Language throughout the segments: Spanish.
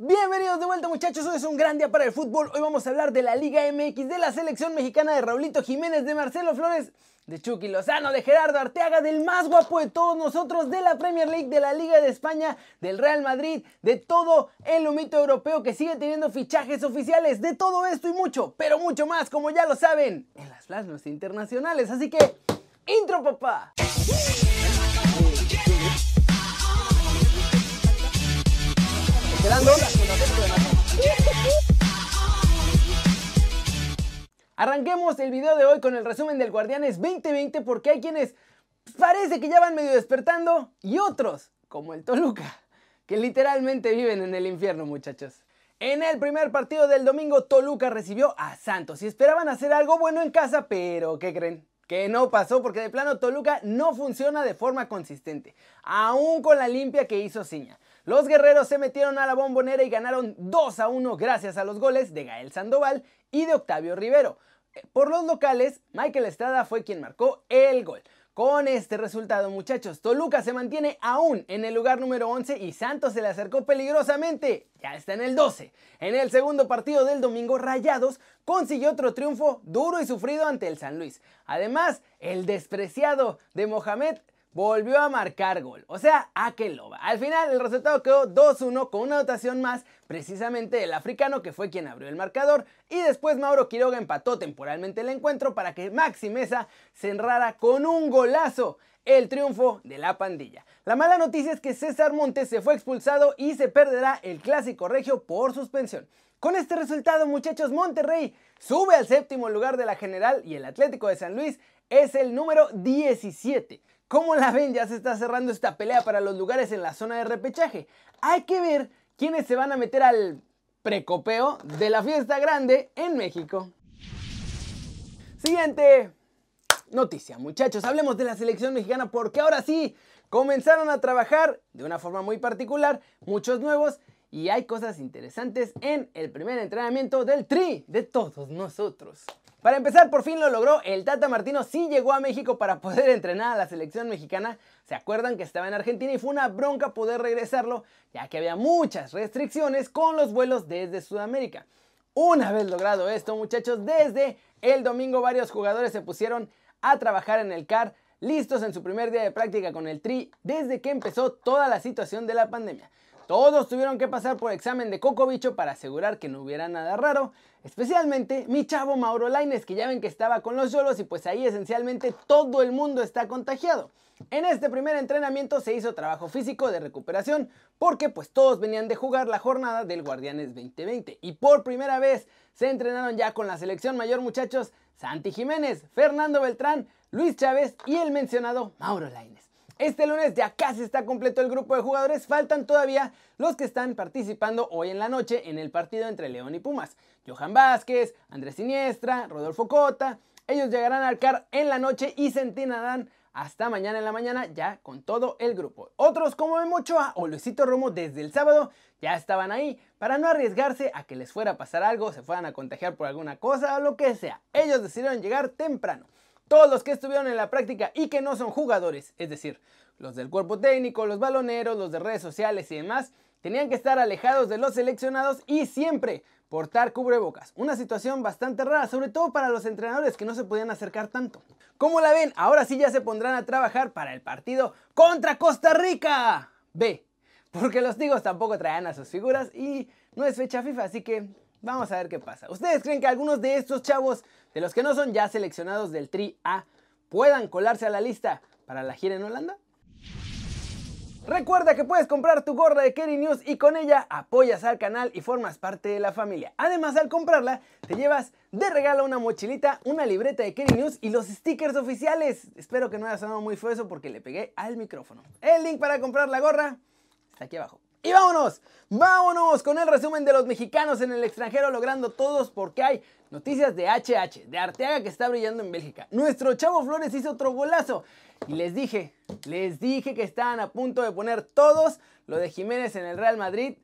Bienvenidos de vuelta muchachos, hoy es un gran día para el fútbol. Hoy vamos a hablar de la Liga MX, de la selección mexicana de Raulito Jiménez, de Marcelo Flores, de Chucky Lozano, de Gerardo Arteaga, del más guapo de todos nosotros, de la Premier League, de la Liga de España, del Real Madrid, de todo el humito europeo que sigue teniendo fichajes oficiales, de todo esto y mucho, pero mucho más, como ya lo saben, en las plasmas internacionales. Así que, intro papá. Arranquemos el video de hoy con el resumen del Guardianes 2020 porque hay quienes parece que ya van medio despertando y otros, como el Toluca, que literalmente viven en el infierno muchachos. En el primer partido del domingo Toluca recibió a Santos y esperaban hacer algo bueno en casa, pero ¿qué creen? Que no pasó porque de plano Toluca no funciona de forma consistente, aún con la limpia que hizo Ciña. Los guerreros se metieron a la bombonera y ganaron 2 a 1 gracias a los goles de Gael Sandoval y de Octavio Rivero. Por los locales, Michael Estrada fue quien marcó el gol. Con este resultado, muchachos, Toluca se mantiene aún en el lugar número 11 y Santos se le acercó peligrosamente. Ya está en el 12. En el segundo partido del domingo, Rayados consiguió otro triunfo duro y sufrido ante el San Luis. Además, el despreciado de Mohamed volvió a marcar gol. O sea, Akeloba. Al final el resultado quedó 2-1 con una dotación más, precisamente el africano que fue quien abrió el marcador. Y después Mauro Quiroga empató temporalmente el encuentro para que Maxi Mesa cerrara con un golazo el triunfo de la pandilla. La mala noticia es que César Montes se fue expulsado y se perderá el clásico regio por suspensión. Con este resultado, muchachos, Monterrey sube al séptimo lugar de la general y el Atlético de San Luis es el número 17. ¿Cómo la ven? Ya se está cerrando esta pelea para los lugares en la zona de repechaje. Hay que ver quiénes se van a meter al precopeo de la fiesta grande en México. Siguiente noticia, muchachos. Hablemos de la selección mexicana porque ahora sí comenzaron a trabajar de una forma muy particular, muchos nuevos y hay cosas interesantes en el primer entrenamiento del Tri de todos nosotros. Para empezar, por fin lo logró. El Tata Martino sí llegó a México para poder entrenar a la selección mexicana. ¿Se acuerdan que estaba en Argentina y fue una bronca poder regresarlo, ya que había muchas restricciones con los vuelos desde Sudamérica? Una vez logrado esto, muchachos, desde el domingo varios jugadores se pusieron a trabajar en el CAR, listos en su primer día de práctica con el Tri, desde que empezó toda la situación de la pandemia. Todos tuvieron que pasar por examen de cocobicho para asegurar que no hubiera nada raro, especialmente mi chavo Mauro Laines, que ya ven que estaba con los yolos y pues ahí esencialmente todo el mundo está contagiado. En este primer entrenamiento se hizo trabajo físico de recuperación porque pues todos venían de jugar la jornada del Guardianes 2020 y por primera vez se entrenaron ya con la selección mayor muchachos Santi Jiménez, Fernando Beltrán, Luis Chávez y el mencionado Mauro Laines. Este lunes ya casi está completo el grupo de jugadores, faltan todavía los que están participando hoy en la noche en el partido entre León y Pumas. Johan Vázquez, Andrés Siniestra, Rodolfo Cota, ellos llegarán al CAR en la noche y se hasta mañana en la mañana ya con todo el grupo. Otros como Memo Ochoa o Luisito Romo desde el sábado ya estaban ahí para no arriesgarse a que les fuera a pasar algo, se fueran a contagiar por alguna cosa o lo que sea. Ellos decidieron llegar temprano. Todos los que estuvieron en la práctica y que no son jugadores, es decir, los del cuerpo técnico, los baloneros, los de redes sociales y demás, tenían que estar alejados de los seleccionados y siempre portar cubrebocas. Una situación bastante rara, sobre todo para los entrenadores que no se podían acercar tanto. ¿Cómo la ven? Ahora sí ya se pondrán a trabajar para el partido contra Costa Rica. B. Porque los Tigos tampoco traían a sus figuras y no es fecha FIFA, así que Vamos a ver qué pasa. ¿Ustedes creen que algunos de estos chavos, de los que no son ya seleccionados del Tri A, puedan colarse a la lista para la gira en Holanda? Recuerda que puedes comprar tu gorra de Kerry News y con ella apoyas al canal y formas parte de la familia. Además, al comprarla, te llevas de regalo una mochilita, una libreta de Kerry News y los stickers oficiales. Espero que no haya sonado muy feo eso porque le pegué al micrófono. El link para comprar la gorra está aquí abajo. Y vámonos, vámonos con el resumen de los mexicanos en el extranjero logrando todos porque hay noticias de HH, de Arteaga que está brillando en Bélgica. Nuestro Chavo Flores hizo otro golazo y les dije, les dije que estaban a punto de poner todos lo de Jiménez en el Real Madrid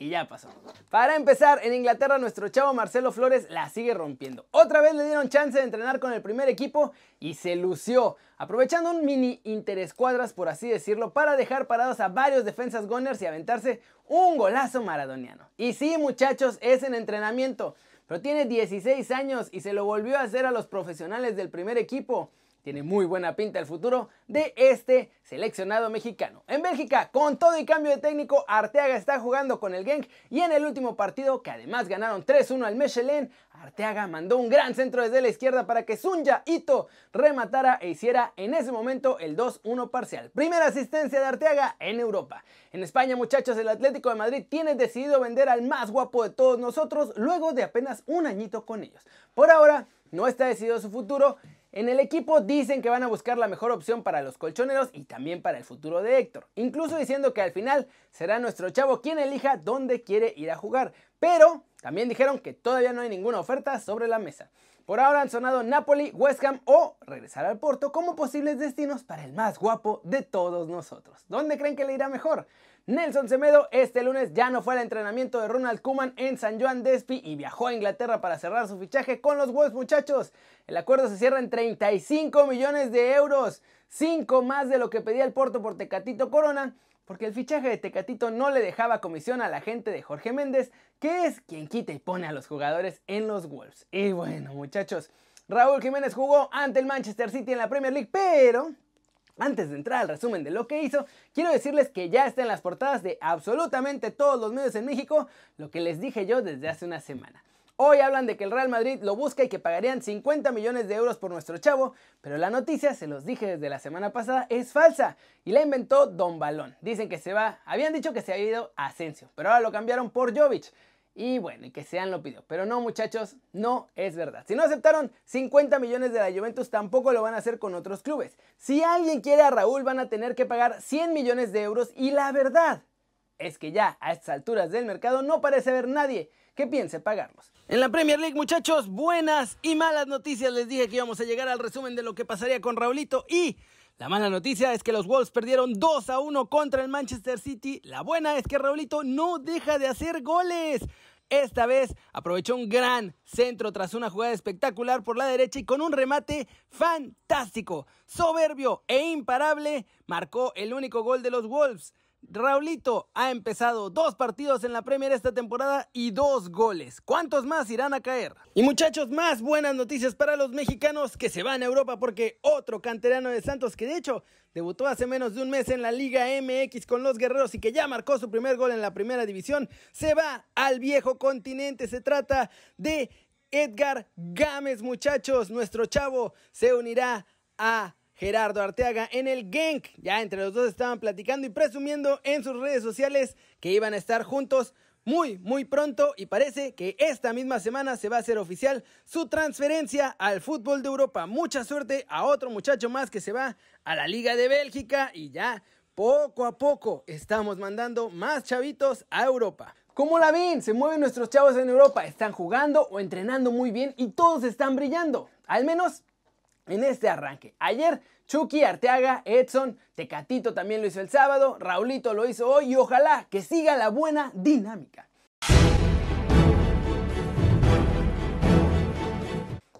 y ya pasó. Para empezar, en Inglaterra nuestro chavo Marcelo Flores la sigue rompiendo. Otra vez le dieron chance de entrenar con el primer equipo y se lució, aprovechando un mini interescuadras por así decirlo, para dejar parados a varios defensas Gunners y aventarse un golazo maradoniano. Y sí muchachos, es en entrenamiento, pero tiene 16 años y se lo volvió a hacer a los profesionales del primer equipo. Tiene muy buena pinta el futuro de este seleccionado mexicano. En Bélgica, con todo y cambio de técnico, Arteaga está jugando con el Genk y en el último partido, que además ganaron 3-1 al Mechelen, Arteaga mandó un gran centro desde la izquierda para que Sunja Ito rematara e hiciera en ese momento el 2-1 parcial. Primera asistencia de Arteaga en Europa. En España, muchachos, el Atlético de Madrid tiene decidido vender al más guapo de todos nosotros luego de apenas un añito con ellos. Por ahora, no está decidido su futuro en el equipo dicen que van a buscar la mejor opción para los colchoneros y también para el futuro de Héctor, incluso diciendo que al final será nuestro chavo quien elija dónde quiere ir a jugar, pero también dijeron que todavía no hay ninguna oferta sobre la mesa. Por ahora han sonado Napoli, West Ham o regresar al Porto como posibles destinos para el más guapo de todos nosotros. ¿Dónde creen que le irá mejor? Nelson Semedo este lunes ya no fue al entrenamiento de Ronald Koeman en San Juan Despi y viajó a Inglaterra para cerrar su fichaje con los Wolves muchachos. El acuerdo se cierra en 35 millones de euros, 5 más de lo que pedía el Porto por Tecatito Corona, porque el fichaje de Tecatito no le dejaba comisión a la gente de Jorge Méndez, que es quien quita y pone a los jugadores en los Wolves. Y bueno muchachos, Raúl Jiménez jugó ante el Manchester City en la Premier League, pero antes de entrar al resumen de lo que hizo, quiero decirles que ya está en las portadas de absolutamente todos los medios en México, lo que les dije yo desde hace una semana. Hoy hablan de que el Real Madrid lo busca y que pagarían 50 millones de euros por nuestro chavo, pero la noticia, se los dije desde la semana pasada, es falsa y la inventó Don Balón. Dicen que se va, habían dicho que se había ido Asensio, pero ahora lo cambiaron por Jovic. Y bueno, y que sean lo pidió. Pero no, muchachos, no es verdad. Si no aceptaron 50 millones de la Juventus, tampoco lo van a hacer con otros clubes. Si alguien quiere a Raúl, van a tener que pagar 100 millones de euros. Y la verdad es que ya a estas alturas del mercado no parece haber nadie que piense pagarlos. En la Premier League, muchachos, buenas y malas noticias. Les dije que íbamos a llegar al resumen de lo que pasaría con Raulito y la mala noticia es que los Wolves perdieron 2 a 1 contra el Manchester City. La buena es que Raulito no deja de hacer goles. Esta vez aprovechó un gran centro tras una jugada espectacular por la derecha y con un remate fantástico, soberbio e imparable, marcó el único gol de los Wolves. Raulito ha empezado dos partidos en la Premier esta temporada y dos goles. ¿Cuántos más irán a caer? Y muchachos, más buenas noticias para los mexicanos que se van a Europa porque otro canterano de Santos que de hecho debutó hace menos de un mes en la Liga MX con los Guerreros y que ya marcó su primer gol en la primera división, se va al viejo continente. Se trata de Edgar Gámez, muchachos. Nuestro chavo se unirá a Gerardo Arteaga en el Genk. Ya entre los dos estaban platicando y presumiendo en sus redes sociales que iban a estar juntos muy, muy pronto y parece que esta misma semana se va a hacer oficial su transferencia al fútbol de Europa. Mucha suerte a otro muchacho más que se va a la Liga de Bélgica y ya poco a poco estamos mandando más chavitos a Europa. ¿Cómo la ven? Se mueven nuestros chavos en Europa, están jugando o entrenando muy bien y todos están brillando. Al menos en este arranque. Ayer Chucky, Arteaga, Edson, Tecatito también lo hizo el sábado, Raulito lo hizo hoy y ojalá que siga la buena dinámica.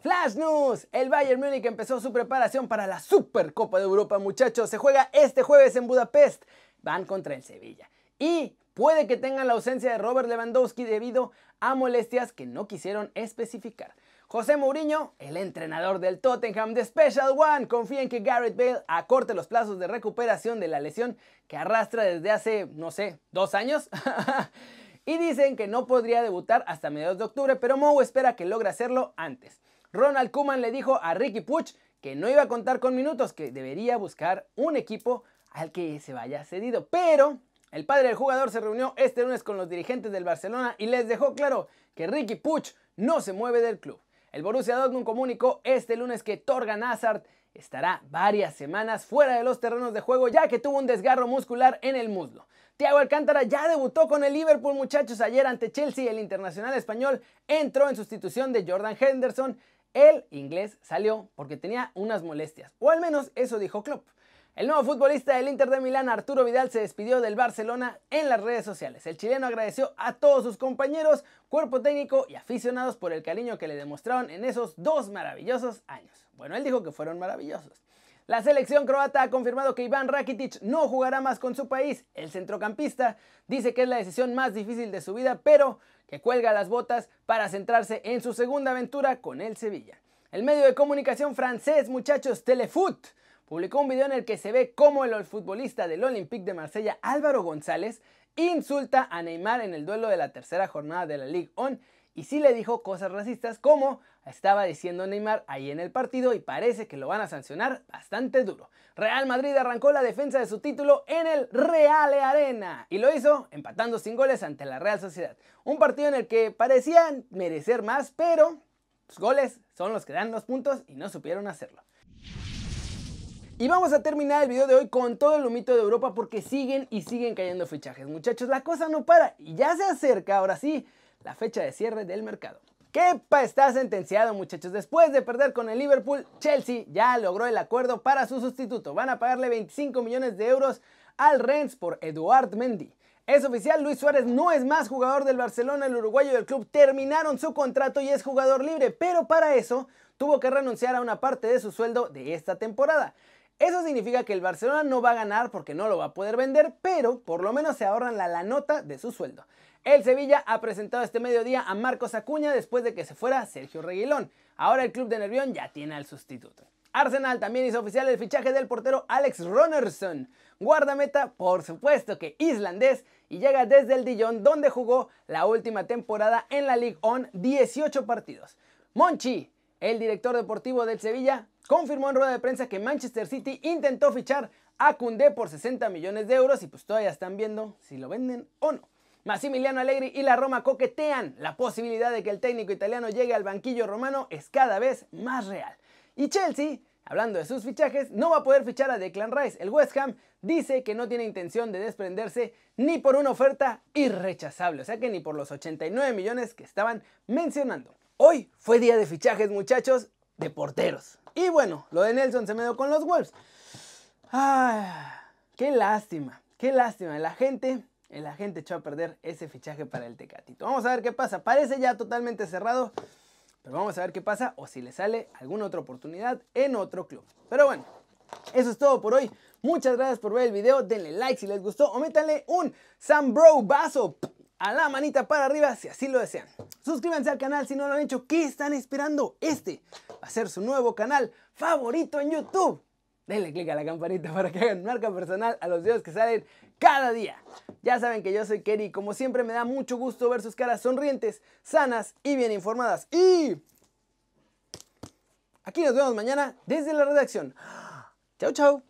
Flash News, el Bayern Múnich empezó su preparación para la Supercopa de Europa, muchachos. Se juega este jueves en Budapest. Van contra el Sevilla. Y puede que tengan la ausencia de Robert Lewandowski debido a molestias que no quisieron especificar. José Mourinho, el entrenador del Tottenham de Special One, confía en que Garrett Bale acorte los plazos de recuperación de la lesión que arrastra desde hace, no sé, dos años. y dicen que no podría debutar hasta mediados de octubre, pero Mou espera que logre hacerlo antes. Ronald Koeman le dijo a Ricky Puch que no iba a contar con minutos, que debería buscar un equipo al que se vaya cedido. Pero el padre del jugador se reunió este lunes con los dirigentes del Barcelona y les dejó claro que Ricky Puch no se mueve del club. El Borussia Dortmund comunicó este lunes que Torgan Hazard estará varias semanas fuera de los terrenos de juego ya que tuvo un desgarro muscular en el muslo. Thiago Alcántara ya debutó con el Liverpool muchachos ayer ante Chelsea. El internacional español entró en sustitución de Jordan Henderson. El inglés salió porque tenía unas molestias, o al menos eso dijo Klopp. El nuevo futbolista del Inter de Milán, Arturo Vidal, se despidió del Barcelona en las redes sociales. El chileno agradeció a todos sus compañeros, cuerpo técnico y aficionados por el cariño que le demostraron en esos dos maravillosos años. Bueno, él dijo que fueron maravillosos. La selección croata ha confirmado que Iván Rakitic no jugará más con su país. El centrocampista dice que es la decisión más difícil de su vida, pero que cuelga las botas para centrarse en su segunda aventura con el Sevilla. El medio de comunicación francés, muchachos, Telefoot, publicó un video en el que se ve cómo el futbolista del Olympique de Marsella, Álvaro González, insulta a Neymar en el duelo de la tercera jornada de la Ligue 1 y sí le dijo cosas racistas como estaba diciendo Neymar ahí en el partido y parece que lo van a sancionar bastante duro. Real Madrid arrancó la defensa de su título en el Real Arena y lo hizo empatando sin goles ante la Real Sociedad. Un partido en el que parecían merecer más, pero los goles son los que dan los puntos y no supieron hacerlo. Y vamos a terminar el video de hoy con todo el humito de Europa porque siguen y siguen cayendo fichajes. Muchachos, la cosa no para y ya se acerca ahora sí la fecha de cierre del mercado. Kepa está sentenciado muchachos. Después de perder con el Liverpool, Chelsea ya logró el acuerdo para su sustituto. Van a pagarle 25 millones de euros al Rennes por Eduard Mendy. Es oficial, Luis Suárez no es más jugador del Barcelona, el uruguayo del club terminaron su contrato y es jugador libre, pero para eso tuvo que renunciar a una parte de su sueldo de esta temporada. Eso significa que el Barcelona no va a ganar porque no lo va a poder vender, pero por lo menos se ahorran la, la nota de su sueldo. El Sevilla ha presentado este mediodía a Marcos Acuña después de que se fuera Sergio Reguilón. Ahora el club de Nervión ya tiene al sustituto. Arsenal también hizo oficial el fichaje del portero Alex Ronerson, guardameta, por supuesto que islandés, y llega desde el Dijon donde jugó la última temporada en la Ligue 1 18 partidos. Monchi, el director deportivo del Sevilla, confirmó en rueda de prensa que Manchester City intentó fichar a Koundé por 60 millones de euros y pues todavía están viendo si lo venden o no. Massimiliano Allegri y la Roma coquetean. La posibilidad de que el técnico italiano llegue al banquillo romano es cada vez más real. Y Chelsea, hablando de sus fichajes, no va a poder fichar a Declan Rice. El West Ham dice que no tiene intención de desprenderse ni por una oferta irrechazable, o sea que ni por los 89 millones que estaban mencionando. Hoy fue día de fichajes, muchachos, de porteros. Y bueno, lo de Nelson se me dio con los Wolves. Ay, qué lástima, qué lástima. La gente, la gente echó a perder ese fichaje para el Tecatito. Vamos a ver qué pasa. Parece ya totalmente cerrado, pero vamos a ver qué pasa o si le sale alguna otra oportunidad en otro club. Pero bueno, eso es todo por hoy. Muchas gracias por ver el video. Denle like si les gustó o métanle un Bro vaso a la manita para arriba si así lo desean. Suscríbanse al canal si no lo han hecho. ¿Qué están esperando? Este va a ser su nuevo canal favorito en YouTube. Denle click a la campanita para que hagan marca personal a los videos que salen cada día. Ya saben que yo soy Kerry y como siempre me da mucho gusto ver sus caras sonrientes, sanas y bien informadas. Y aquí nos vemos mañana desde la redacción. Chau, chau.